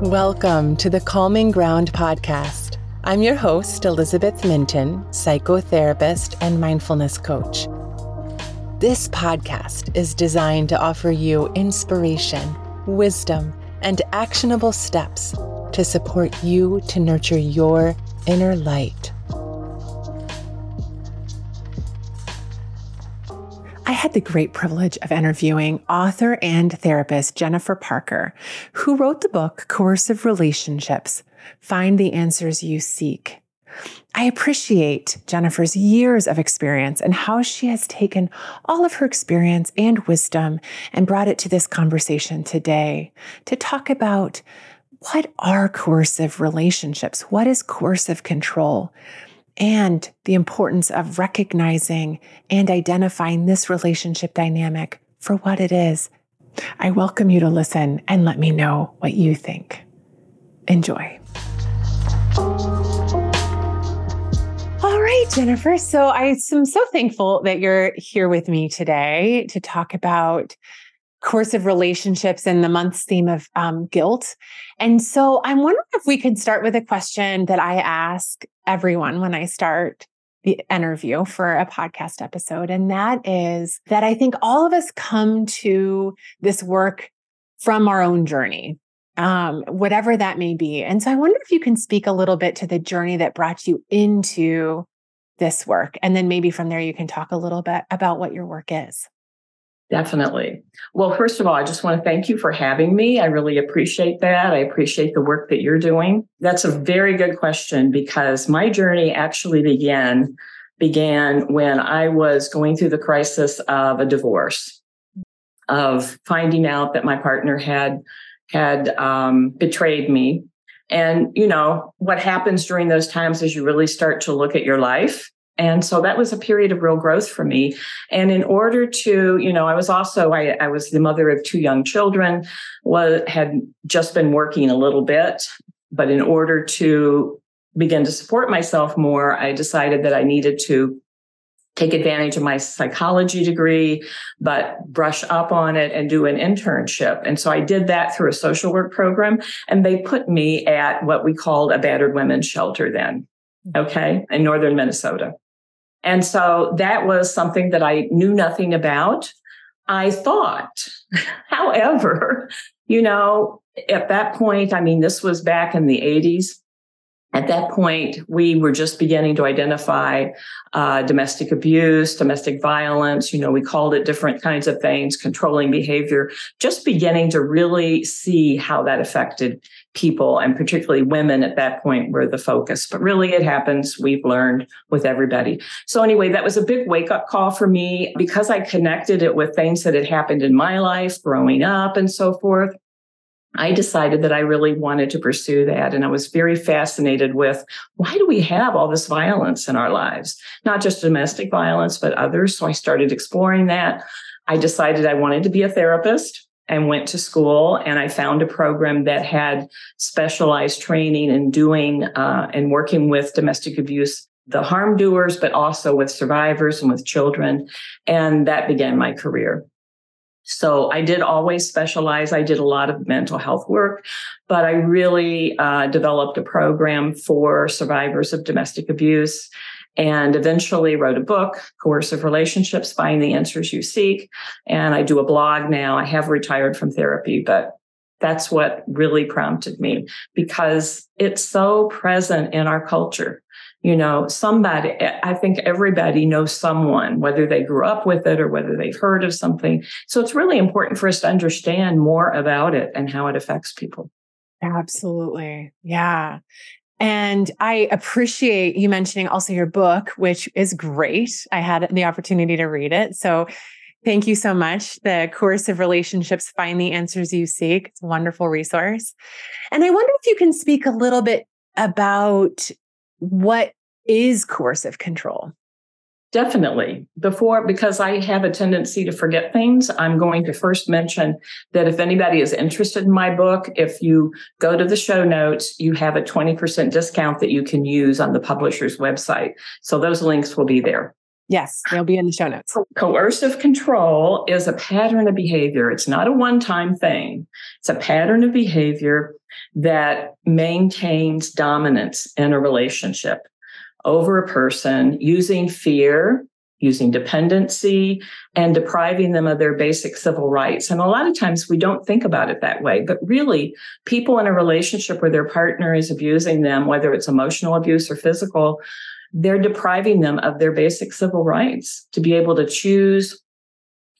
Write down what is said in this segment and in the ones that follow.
Welcome to the Calming Ground podcast. I'm your host, Elizabeth Minton, psychotherapist and mindfulness coach. This podcast is designed to offer you inspiration, wisdom, and actionable steps to support you to nurture your inner light. I had the great privilege of interviewing author and therapist Jennifer Parker, who wrote the book Coercive Relationships Find the Answers You Seek. I appreciate Jennifer's years of experience and how she has taken all of her experience and wisdom and brought it to this conversation today to talk about what are coercive relationships? What is coercive control? and the importance of recognizing and identifying this relationship dynamic for what it is. I welcome you to listen and let me know what you think. Enjoy. All right, Jennifer. So I am so thankful that you're here with me today to talk about coercive relationships and the month's theme of um, guilt. And so I'm wondering if we could start with a question that I ask everyone when I start the interview for a podcast episode. And that is that I think all of us come to this work from our own journey, um, whatever that may be. And so I wonder if you can speak a little bit to the journey that brought you into this work. And then maybe from there, you can talk a little bit about what your work is. Definitely. Well, first of all, I just want to thank you for having me. I really appreciate that. I appreciate the work that you're doing. That's a very good question because my journey actually began began when I was going through the crisis of a divorce, of finding out that my partner had had um, betrayed me. And you know what happens during those times is you really start to look at your life and so that was a period of real growth for me. And in order to, you know, I was also, I, I was the mother of two young children, was, had just been working a little bit. But in order to begin to support myself more, I decided that I needed to take advantage of my psychology degree, but brush up on it and do an internship. And so I did that through a social work program. And they put me at what we called a battered women's shelter then. Mm-hmm. Okay. In northern Minnesota. And so that was something that I knew nothing about. I thought, however, you know, at that point, I mean, this was back in the 80s at that point, we were just beginning to identify uh, domestic abuse, domestic violence. You know, we called it different kinds of things, controlling behavior, just beginning to really see how that affected people and particularly women at that point were the focus. But really, it happens. We've learned with everybody. So, anyway, that was a big wake up call for me because I connected it with things that had happened in my life growing up and so forth. I decided that I really wanted to pursue that. And I was very fascinated with why do we have all this violence in our lives? Not just domestic violence, but others. So I started exploring that. I decided I wanted to be a therapist and went to school and I found a program that had specialized training in doing uh, and working with domestic abuse, the harm doers, but also with survivors and with children. And that began my career. So I did always specialize. I did a lot of mental health work, but I really uh, developed a program for survivors of domestic abuse and eventually wrote a book, Coercive Relationships, Find the Answers You Seek. And I do a blog now. I have retired from therapy, but that's what really prompted me because it's so present in our culture you know, somebody, I think everybody knows someone, whether they grew up with it or whether they've heard of something. So it's really important for us to understand more about it and how it affects people. Absolutely. Yeah. And I appreciate you mentioning also your book, which is great. I had the opportunity to read it. So thank you so much. The Coercive Relationships Find the Answers You Seek. It's a wonderful resource. And I wonder if you can speak a little bit about what is coercive control? Definitely. Before, because I have a tendency to forget things, I'm going to first mention that if anybody is interested in my book, if you go to the show notes, you have a 20% discount that you can use on the publisher's website. So those links will be there. Yes, they'll be in the show notes. Coercive control is a pattern of behavior. It's not a one time thing, it's a pattern of behavior that maintains dominance in a relationship over a person using fear, using dependency, and depriving them of their basic civil rights. And a lot of times we don't think about it that way, but really, people in a relationship where their partner is abusing them, whether it's emotional abuse or physical, they're depriving them of their basic civil rights to be able to choose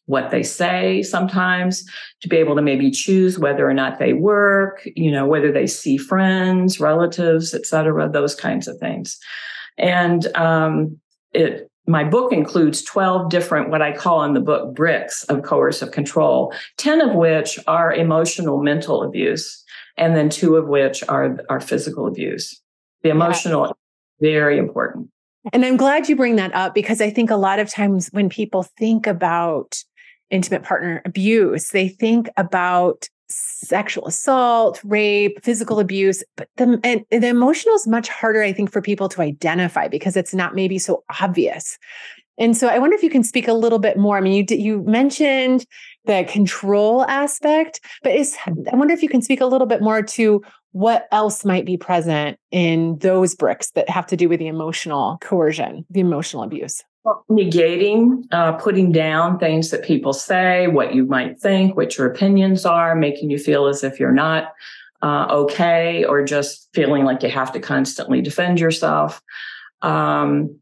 what they say sometimes to be able to maybe choose whether or not they work you know whether they see friends relatives et cetera those kinds of things and um, it my book includes 12 different what i call in the book bricks of coercive control 10 of which are emotional mental abuse and then two of which are are physical abuse. The emotional very important. And i'm glad you bring that up because i think a lot of times when people think about intimate partner abuse they think about sexual assault, rape, physical abuse, but the and the emotional is much harder I think for people to identify because it's not maybe so obvious. And so I wonder if you can speak a little bit more. I mean, you you mentioned the control aspect, but is I wonder if you can speak a little bit more to what else might be present in those bricks that have to do with the emotional coercion, the emotional abuse. Negating, uh, putting down things that people say, what you might think, what your opinions are, making you feel as if you're not uh, okay, or just feeling like you have to constantly defend yourself. Um,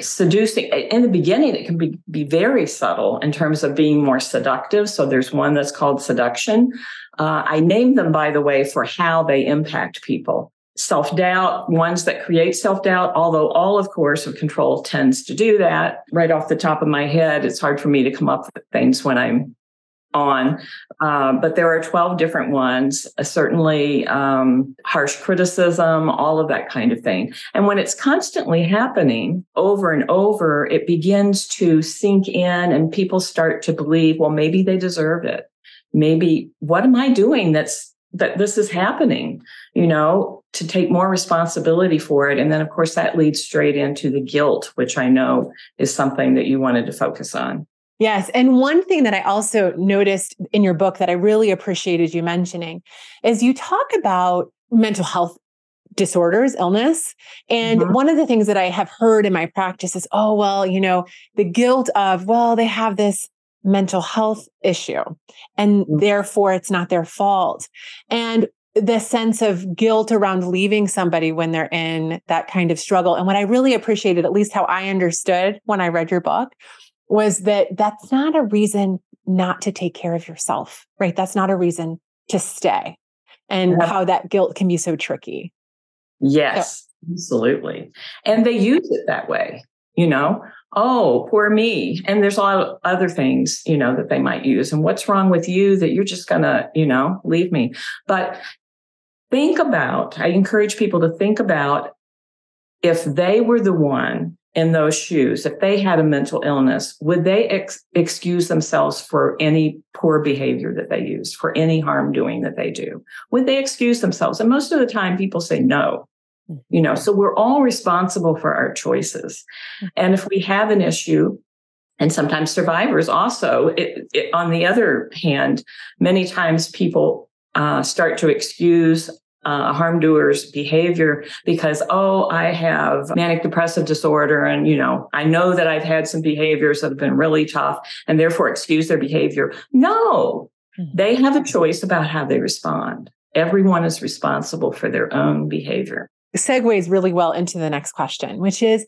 seducing in the beginning, it can be, be very subtle in terms of being more seductive. So there's one that's called seduction. Uh, I name them, by the way, for how they impact people self doubt, ones that create self doubt, although all of coercive control tends to do that. Right off the top of my head, it's hard for me to come up with things when I'm on, uh, but there are 12 different ones, uh, certainly um, harsh criticism, all of that kind of thing. And when it's constantly happening over and over, it begins to sink in and people start to believe, well, maybe they deserve it. Maybe what am I doing that's that this is happening, you know, to take more responsibility for it. And then, of course, that leads straight into the guilt, which I know is something that you wanted to focus on. Yes. And one thing that I also noticed in your book that I really appreciated you mentioning is you talk about mental health disorders, illness. And mm-hmm. one of the things that I have heard in my practice is, oh, well, you know, the guilt of, well, they have this mental health issue and mm. therefore it's not their fault and the sense of guilt around leaving somebody when they're in that kind of struggle. And what i really appreciated at least how i understood when i read your book was that that's not a reason not to take care of yourself right? That's not a reason to stay. And yeah. how that guilt can be so tricky. Yes so. absolutely. And they use it that way you know oh, poor me. And there's a lot of other things, you know, that they might use. And what's wrong with you that you're just going to, you know, leave me? But think about, I encourage people to think about if they were the one in those shoes, if they had a mental illness, would they ex- excuse themselves for any poor behavior that they use, for any harm doing that they do? Would they excuse themselves? And most of the time, people say no you know so we're all responsible for our choices. And if we have an issue and sometimes survivors also it, it, on the other hand many times people uh, start to excuse uh, harm doers behavior because oh i have manic depressive disorder and you know i know that i've had some behaviors that have been really tough and therefore excuse their behavior. No! Mm-hmm. they have a choice about how they respond. Everyone is responsible for their own behavior segues really well into the next question, which is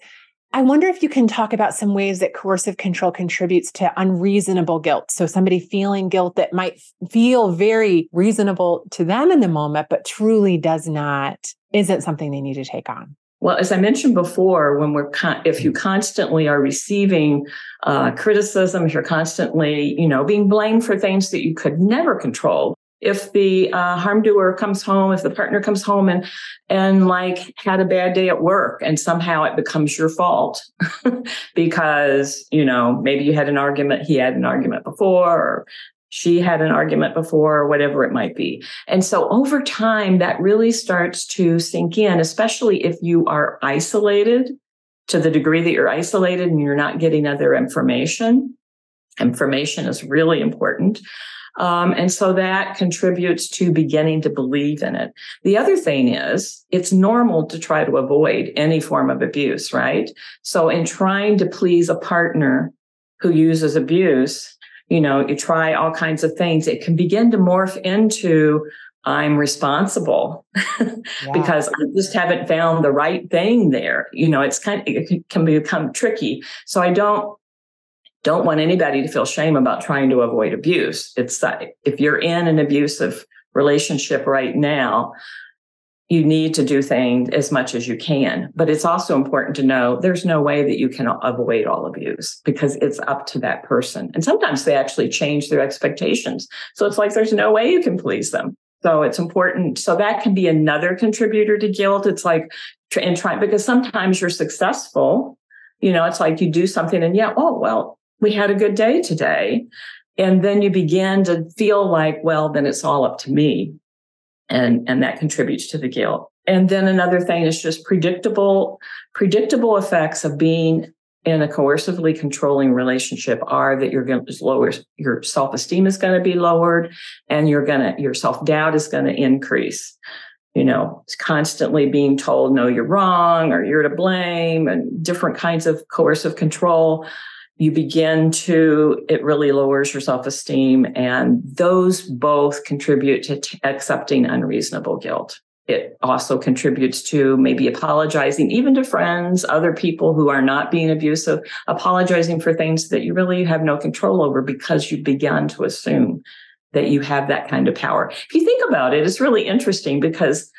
I wonder if you can talk about some ways that coercive control contributes to unreasonable guilt. So, somebody feeling guilt that might feel very reasonable to them in the moment, but truly does not, isn't something they need to take on. Well, as I mentioned before, when we're con- if you constantly are receiving uh, criticism, if you're constantly, you know, being blamed for things that you could never control, if the uh, harm doer comes home, if the partner comes home and and like had a bad day at work, and somehow it becomes your fault because you know maybe you had an argument, he had an argument before, or she had an argument before, or whatever it might be. And so over time, that really starts to sink in, especially if you are isolated to the degree that you're isolated and you're not getting other information. Information is really important. Um, and so that contributes to beginning to believe in it. The other thing is it's normal to try to avoid any form of abuse, right? So in trying to please a partner who uses abuse, you know, you try all kinds of things. It can begin to morph into I'm responsible yeah. because I just haven't found the right thing there. You know, it's kind of, it can become tricky. So I don't don't want anybody to feel shame about trying to avoid abuse. It's like if you're in an abusive relationship right now, you need to do things as much as you can. But it's also important to know there's no way that you can avoid all abuse because it's up to that person. And sometimes they actually change their expectations. So it's like there's no way you can please them. So it's important. So that can be another contributor to guilt. It's like, and try, because sometimes you're successful. You know, it's like you do something and yeah, oh, well, we had a good day today. And then you begin to feel like, well, then it's all up to me. And, and that contributes to the guilt. And then another thing is just predictable, predictable effects of being in a coercively controlling relationship are that you're going to lower your self-esteem is going to be lowered and you're going to your self-doubt is going to increase you know constantly being told no you're wrong or you're to blame and different kinds of coercive control you begin to it really lowers your self-esteem and those both contribute to t- accepting unreasonable guilt it also contributes to maybe apologizing, even to friends, other people who are not being abusive, apologizing for things that you really have no control over because you've begun to assume that you have that kind of power. If you think about it, it's really interesting because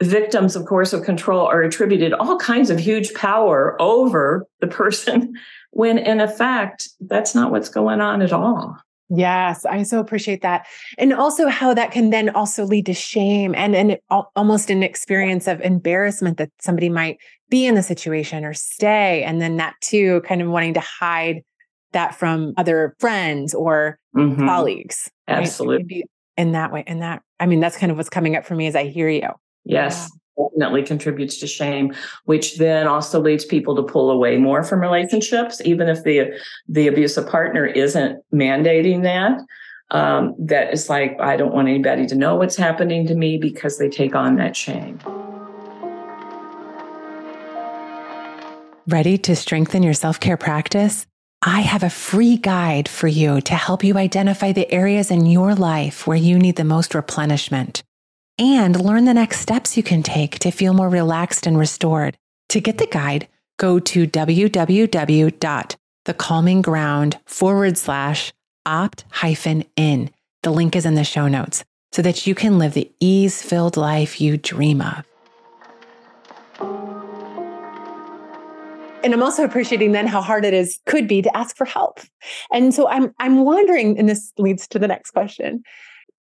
victims of coercive control are attributed all kinds of huge power over the person when in effect that's not what's going on at all Yes, I so appreciate that. And also how that can then also lead to shame and, and almost an experience of embarrassment that somebody might be in the situation or stay. And then that too, kind of wanting to hide that from other friends or mm-hmm. colleagues. Absolutely. Right? In that way. In that, I mean, that's kind of what's coming up for me as I hear you. Yes definitely contributes to shame, which then also leads people to pull away more from relationships, even if the the abusive partner isn't mandating that. Um, that is like, I don't want anybody to know what's happening to me because they take on that shame. Ready to strengthen your self care practice? I have a free guide for you to help you identify the areas in your life where you need the most replenishment and learn the next steps you can take to feel more relaxed and restored. To get the guide, go to www.thecalmingground forward slash opt hyphen in. The link is in the show notes so that you can live the ease filled life you dream of. And I'm also appreciating then how hard it is could be to ask for help. And so I'm I'm wondering, and this leads to the next question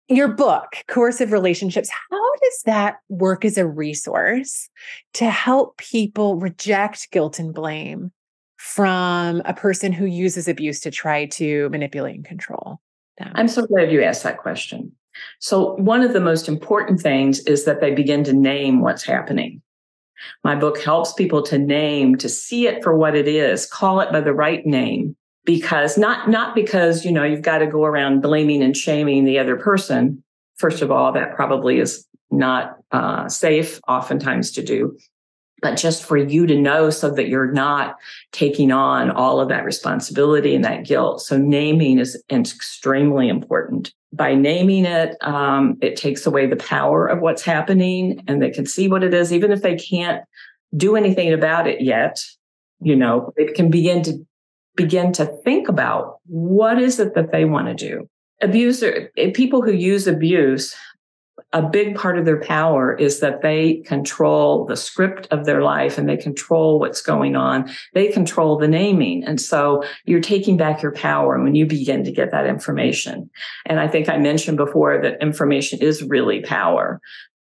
your book, Coercive Relationships, how does that work as a resource to help people reject guilt and blame from a person who uses abuse to try to manipulate and control them? I'm so glad you asked that question. So, one of the most important things is that they begin to name what's happening. My book helps people to name, to see it for what it is, call it by the right name, because not not because you know you've got to go around blaming and shaming the other person. First of all that probably is not uh, safe oftentimes to do. But just for you to know so that you're not taking on all of that responsibility and that guilt. So naming is extremely important. By naming it um, it takes away the power of what's happening and they can see what it is. Even if they can't do anything about it yet you know they can begin to begin to think about what is it that they want to do. Abuser, eh, people who use abuse a big part of their power is that they control the script of their life and they control what's going on. They control the naming. And so you're taking back your power when you begin to get that information. And I think I mentioned before that information is really power.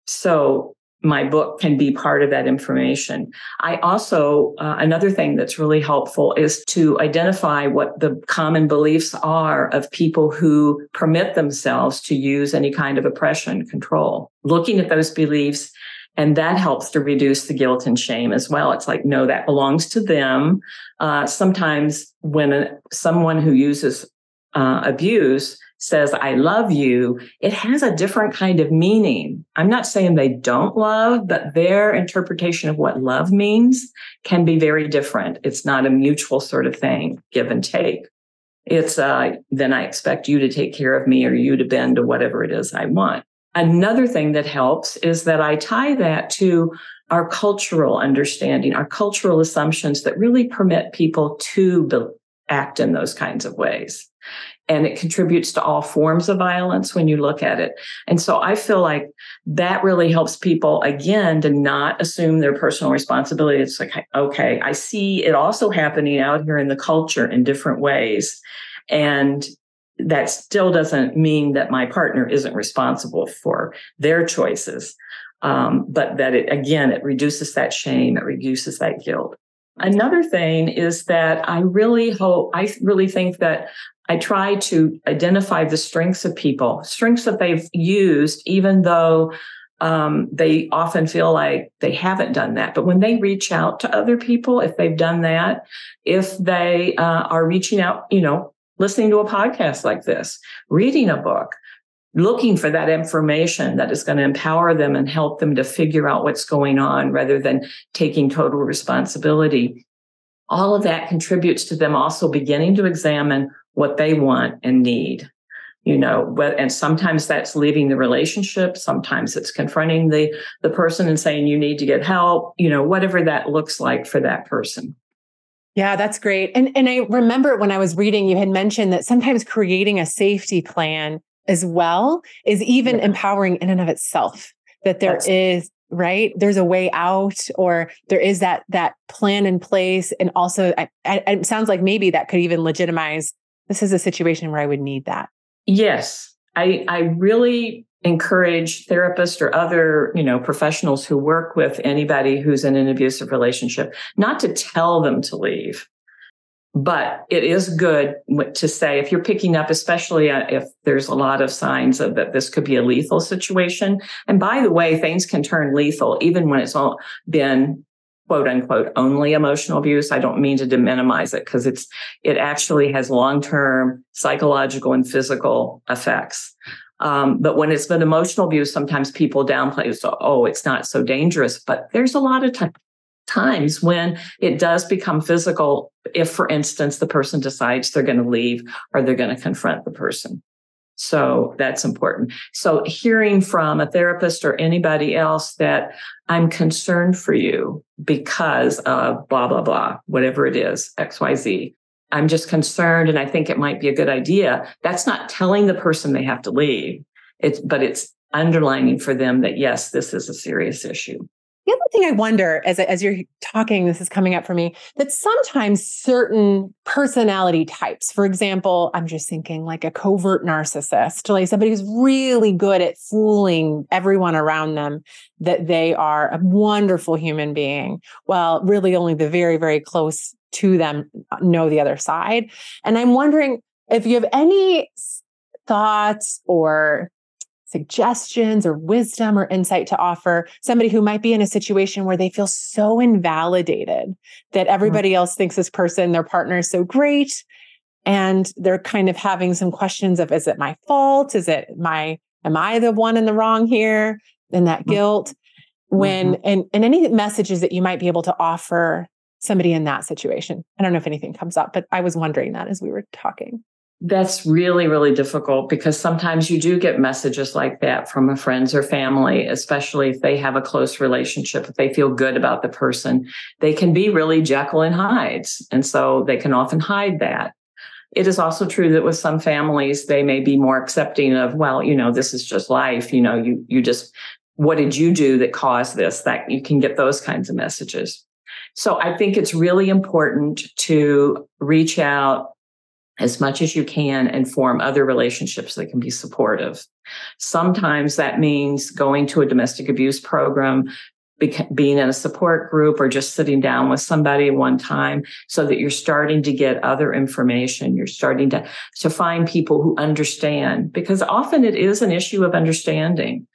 So my book can be part of that information. I also, uh, another thing that's really helpful is to identify what the common beliefs are of people who permit themselves to use any kind of oppression control. Looking at those beliefs, and that helps to reduce the guilt and shame as well. It's like, no, that belongs to them. Uh, sometimes when someone who uses uh, abuse says, I love you, it has a different kind of meaning. I'm not saying they don't love, but their interpretation of what love means can be very different. It's not a mutual sort of thing, give and take. It's, uh, then I expect you to take care of me or you to bend to whatever it is I want. Another thing that helps is that I tie that to our cultural understanding, our cultural assumptions that really permit people to act in those kinds of ways and it contributes to all forms of violence when you look at it. And so I feel like that really helps people again to not assume their personal responsibility. It's like, okay, I see it also happening out here in the culture in different ways. And that still doesn't mean that my partner isn't responsible for their choices. Um, but that it, again, it reduces that shame, it reduces that guilt. Another thing is that I really hope, I really think that I try to identify the strengths of people, strengths that they've used, even though um, they often feel like they haven't done that. But when they reach out to other people, if they've done that, if they uh, are reaching out, you know, listening to a podcast like this, reading a book, looking for that information that is going to empower them and help them to figure out what's going on rather than taking total responsibility. All of that contributes to them also beginning to examine what they want and need you know and sometimes that's leaving the relationship sometimes it's confronting the the person and saying you need to get help you know whatever that looks like for that person yeah that's great and and i remember when i was reading you had mentioned that sometimes creating a safety plan as well is even yeah. empowering in and of itself that there that's- is right there's a way out or there is that that plan in place and also it sounds like maybe that could even legitimize this is a situation where I would need that. Yes. I, I really encourage therapists or other you know professionals who work with anybody who's in an abusive relationship not to tell them to leave but it is good to say if you're picking up especially uh, if there's a lot of signs of that this could be a lethal situation and by the way things can turn lethal even when it's all been quote unquote only emotional abuse. I don't mean to minimize it because it's it actually has long term psychological and physical effects. Um, but when it's been emotional abuse, sometimes people downplay. It. So, oh, it's not so dangerous. But there's a lot of t- times when it does become physical. If, for instance, the person decides they're going to leave or they're going to confront the person. So that's important. So hearing from a therapist or anybody else that I'm concerned for you because of blah, blah, blah, whatever it is, XYZ. I'm just concerned and I think it might be a good idea. That's not telling the person they have to leave. It's, but it's underlining for them that yes, this is a serious issue. The other thing I wonder as, as you're talking, this is coming up for me, that sometimes certain personality types, for example, I'm just thinking like a covert narcissist, like somebody who's really good at fooling everyone around them that they are a wonderful human being. while really only the very, very close to them uh, know the other side. And I'm wondering if you have any thoughts or suggestions or wisdom or insight to offer somebody who might be in a situation where they feel so invalidated that mm-hmm. everybody else thinks this person, their partner is so great. And they're kind of having some questions of, is it my fault? Is it my, am I the one in the wrong here? And that mm-hmm. guilt when, mm-hmm. and, and any messages that you might be able to offer somebody in that situation. I don't know if anything comes up, but I was wondering that as we were talking. That's really, really difficult because sometimes you do get messages like that from a friends or family, especially if they have a close relationship, if they feel good about the person. They can be really Jekyll and Hyde. And so they can often hide that. it is also true that with some families, they may be more accepting of, well, you know, this is just life. You know, you, you just, what did you do that caused this? That you can get those kinds of messages. So I think it's really important to reach out as much as you can and form other relationships that can be supportive. Sometimes that means going to a domestic abuse program, being in a support group or just sitting down with somebody one time so that you're starting to get other information you're starting to to find people who understand because often it is an issue of understanding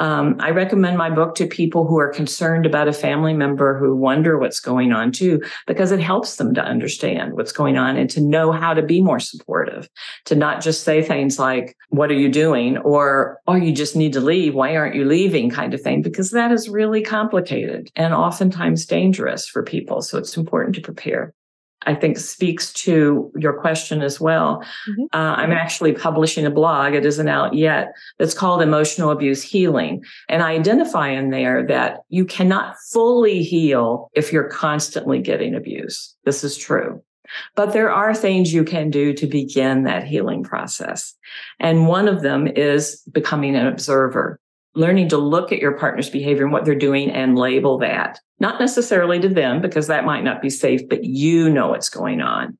um, I recommend my book to people who are concerned about a family member who wonder what's going on too, because it helps them to understand what's going on and to know how to be more supportive, to not just say things like, what are you doing? Or, oh, you just need to leave. Why aren't you leaving? kind of thing, because that is really complicated and oftentimes dangerous for people. So it's important to prepare. I think speaks to your question as well. Mm-hmm. Uh, I'm actually publishing a blog. It isn't out yet. It's called Emotional Abuse Healing. And I identify in there that you cannot fully heal if you're constantly getting abuse. This is true. But there are things you can do to begin that healing process. And one of them is becoming an observer learning to look at your partner's behavior and what they're doing and label that, not necessarily to them, because that might not be safe, but you know what's going on.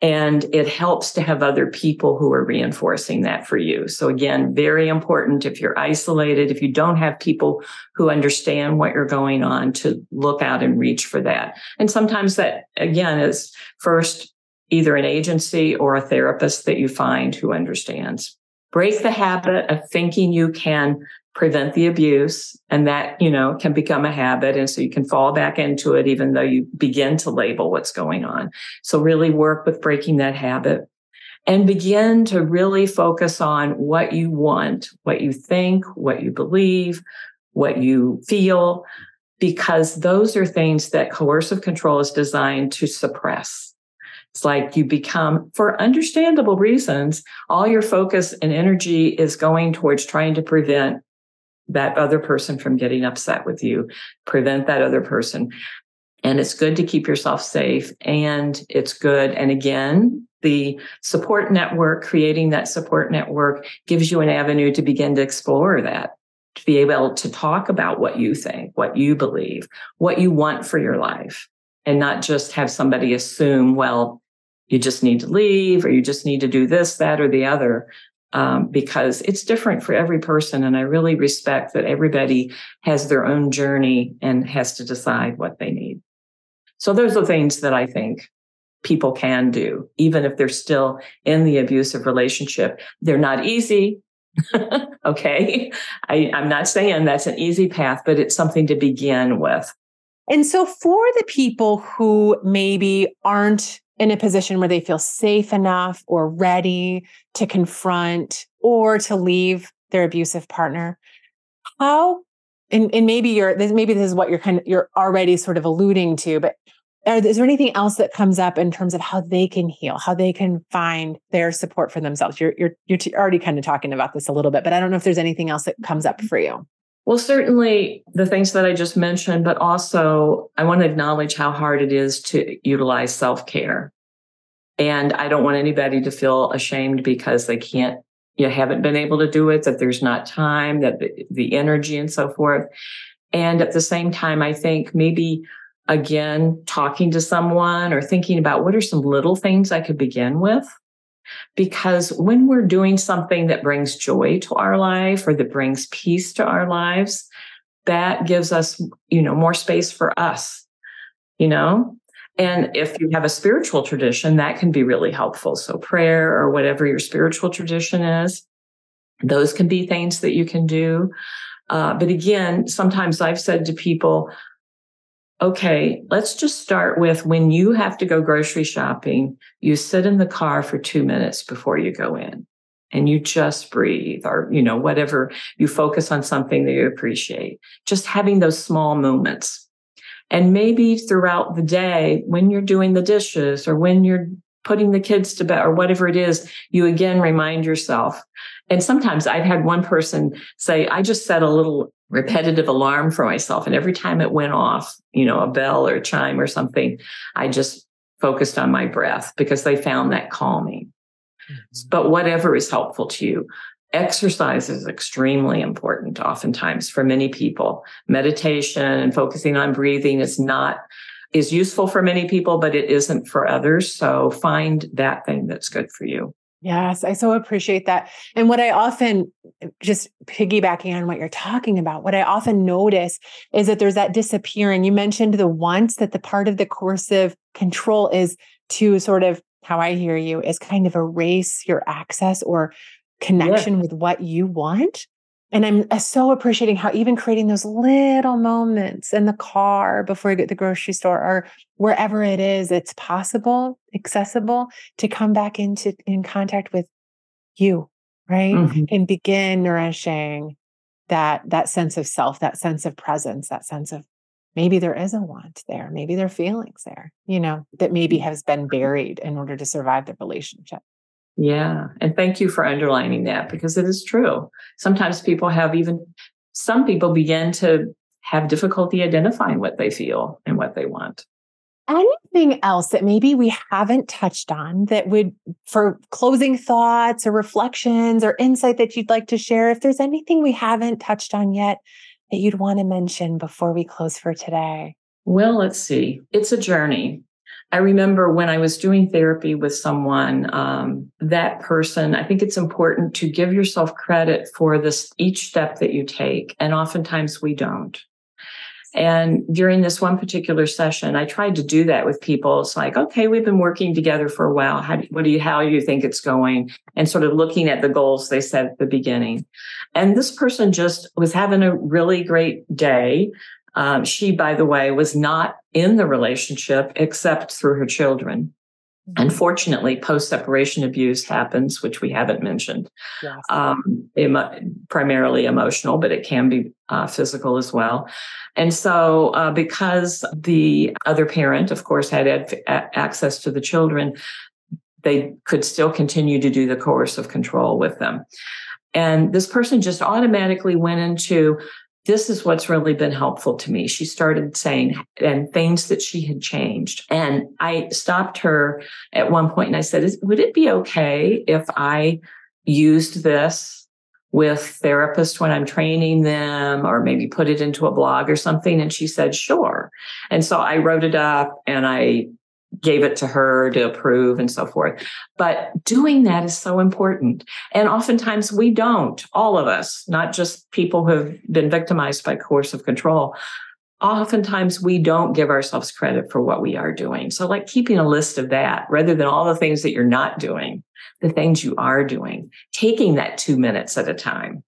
And it helps to have other people who are reinforcing that for you. So again, very important if you're isolated, if you don't have people who understand what you're going on to look out and reach for that. And sometimes that again is first either an agency or a therapist that you find who understands. Break the habit of thinking you can prevent the abuse and that you know can become a habit and so you can fall back into it even though you begin to label what's going on. So really work with breaking that habit and begin to really focus on what you want what you think what you believe what you feel because those are things that coercive control is designed to suppress it's like you become, for understandable reasons, all your focus and energy is going towards trying to prevent that other person from getting upset with you, prevent that other person. And it's good to keep yourself safe. And it's good. And again, the support network, creating that support network gives you an avenue to begin to explore that, to be able to talk about what you think, what you believe, what you want for your life, and not just have somebody assume, well, you just need to leave or you just need to do this, that, or the other um, because it's different for every person. And I really respect that everybody has their own journey and has to decide what they need. So those are things that I think people can do, even if they're still in the abusive relationship. They're not easy. okay. I, I'm not saying that's an easy path, but it's something to begin with. And so for the people who maybe aren't in a position where they feel safe enough or ready to confront or to leave their abusive partner. How and, and maybe you're maybe this is what you're kind of you're already sort of alluding to but are, is there anything else that comes up in terms of how they can heal how they can find their support for themselves? You're you're you're already kind of talking about this a little bit but i don't know if there's anything else that comes up mm-hmm. for you well, certainly the things that I just mentioned, but also I want to acknowledge how hard it is to utilize self care. And I don't want anybody to feel ashamed because they can't, you haven't been able to do it, that there's not time, that the, the energy and so forth. And at the same time, I think maybe again, talking to someone or thinking about what are some little things I could begin with because when we're doing something that brings joy to our life or that brings peace to our lives, that gives us, you know, more space for us, you know? And if you have a spiritual tradition, that can be really helpful. So prayer or whatever your spiritual tradition is, those can be things that you can do. Uh, but again, sometimes I've said to people, okay, let's just start with when you have to go grocery shopping, you sit in the car for two minutes before you go in and you just breathe or, you know, whatever you focus on something that you appreciate, just having those small moments. And maybe throughout the day, when you're doing the dishes or when you're putting the kids to bed or whatever it is, you again remind yourself. And sometimes I've had one person say, I just set a little repetitive alarm for myself. And every time it went off, you know, a bell or a chime or something, I just focused on my breath because they found that calming. Mm-hmm. But whatever is helpful to you, exercise is extremely important oftentimes for many people. Meditation and focusing on breathing is not is useful for many people, but it isn't for others. So find that thing that's good for you. Yes, I so appreciate that. And what I often just piggybacking on what you're talking about, what I often notice is that there's that disappearing. You mentioned the once that the part of the coercive control is to sort of how I hear you is kind of erase your access or connection yeah. with what you want. And I'm uh, so appreciating how even creating those little moments in the car before you get to the grocery store or wherever it is, it's possible, accessible to come back into in contact with you, right? Mm-hmm. And begin nourishing that that sense of self, that sense of presence, that sense of maybe there is a want there, maybe there are feelings there, you know, that maybe mm. has been buried in order to survive the relationship. Yeah. And thank you for underlining that because it is true. Sometimes people have even, some people begin to have difficulty identifying what they feel and what they want. Anything else that maybe we haven't touched on that would, for closing thoughts or reflections or insight that you'd like to share? If there's anything we haven't touched on yet that you'd want to mention before we close for today? Well, let's see. It's a journey. I remember when I was doing therapy with someone, um, that person, I think it's important to give yourself credit for this each step that you take. And oftentimes we don't. And during this one particular session, I tried to do that with people. It's like, okay, we've been working together for a while. How do, what do you, how do you think it's going? And sort of looking at the goals they set at the beginning. And this person just was having a really great day. Um, she, by the way, was not in the relationship except through her children. Mm-hmm. Unfortunately, post separation abuse happens, which we haven't mentioned. Yes. Um, primarily emotional, but it can be uh, physical as well. And so, uh, because the other parent, of course, had ad- access to the children, they could still continue to do the coercive control with them. And this person just automatically went into this is what's really been helpful to me. She started saying and things that she had changed. And I stopped her at one point and I said, would it be okay if I used this with therapists when I'm training them or maybe put it into a blog or something? And she said, sure. And so I wrote it up and I gave it to her to approve and so forth. But doing that is so important. And oftentimes we don't, all of us, not just people who have been victimized by coercive control. Oftentimes we don't give ourselves credit for what we are doing. So like keeping a list of that rather than all the things that you're not doing, the things you are doing, taking that two minutes at a time.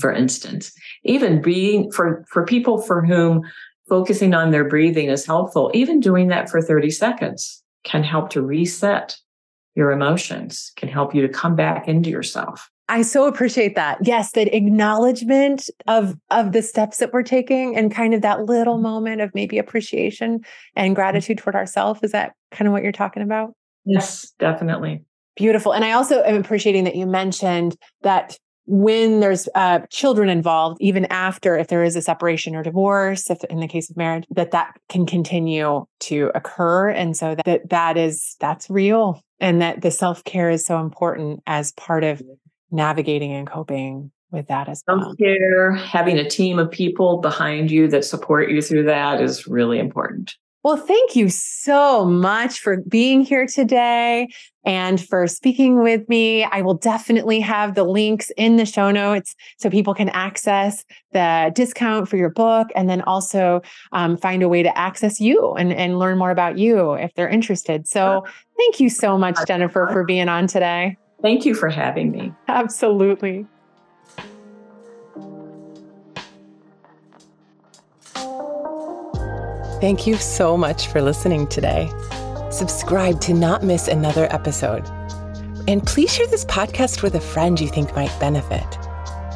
For instance, even being for, for people for whom focusing on their breathing is helpful. Even doing that for 30 seconds can help to reset your emotions, can help you to come back into yourself. I so appreciate that. Yes, that acknowledgement of of the steps that we're taking and kind of that little mm-hmm. moment of maybe appreciation and mm-hmm. gratitude toward ourselves. Is that kind of what you're talking about? Yes, definitely. Beautiful. And I also am appreciating that you mentioned that when there's uh, children involved, even after if there is a separation or divorce, if in the case of marriage, that that can continue to occur, and so that that is that's real, and that the self care is so important as part of navigating and coping with that as well. Self care, having a team of people behind you that support you through that is really important. Well, thank you so much for being here today and for speaking with me. I will definitely have the links in the show notes so people can access the discount for your book and then also um, find a way to access you and, and learn more about you if they're interested. So, thank you so much, Jennifer, for being on today. Thank you for having me. Absolutely. Thank you so much for listening today. Subscribe to not miss another episode. And please share this podcast with a friend you think might benefit.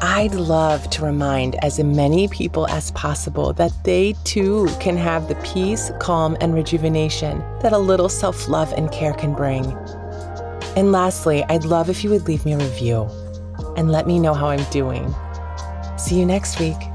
I'd love to remind as many people as possible that they too can have the peace, calm, and rejuvenation that a little self love and care can bring. And lastly, I'd love if you would leave me a review and let me know how I'm doing. See you next week.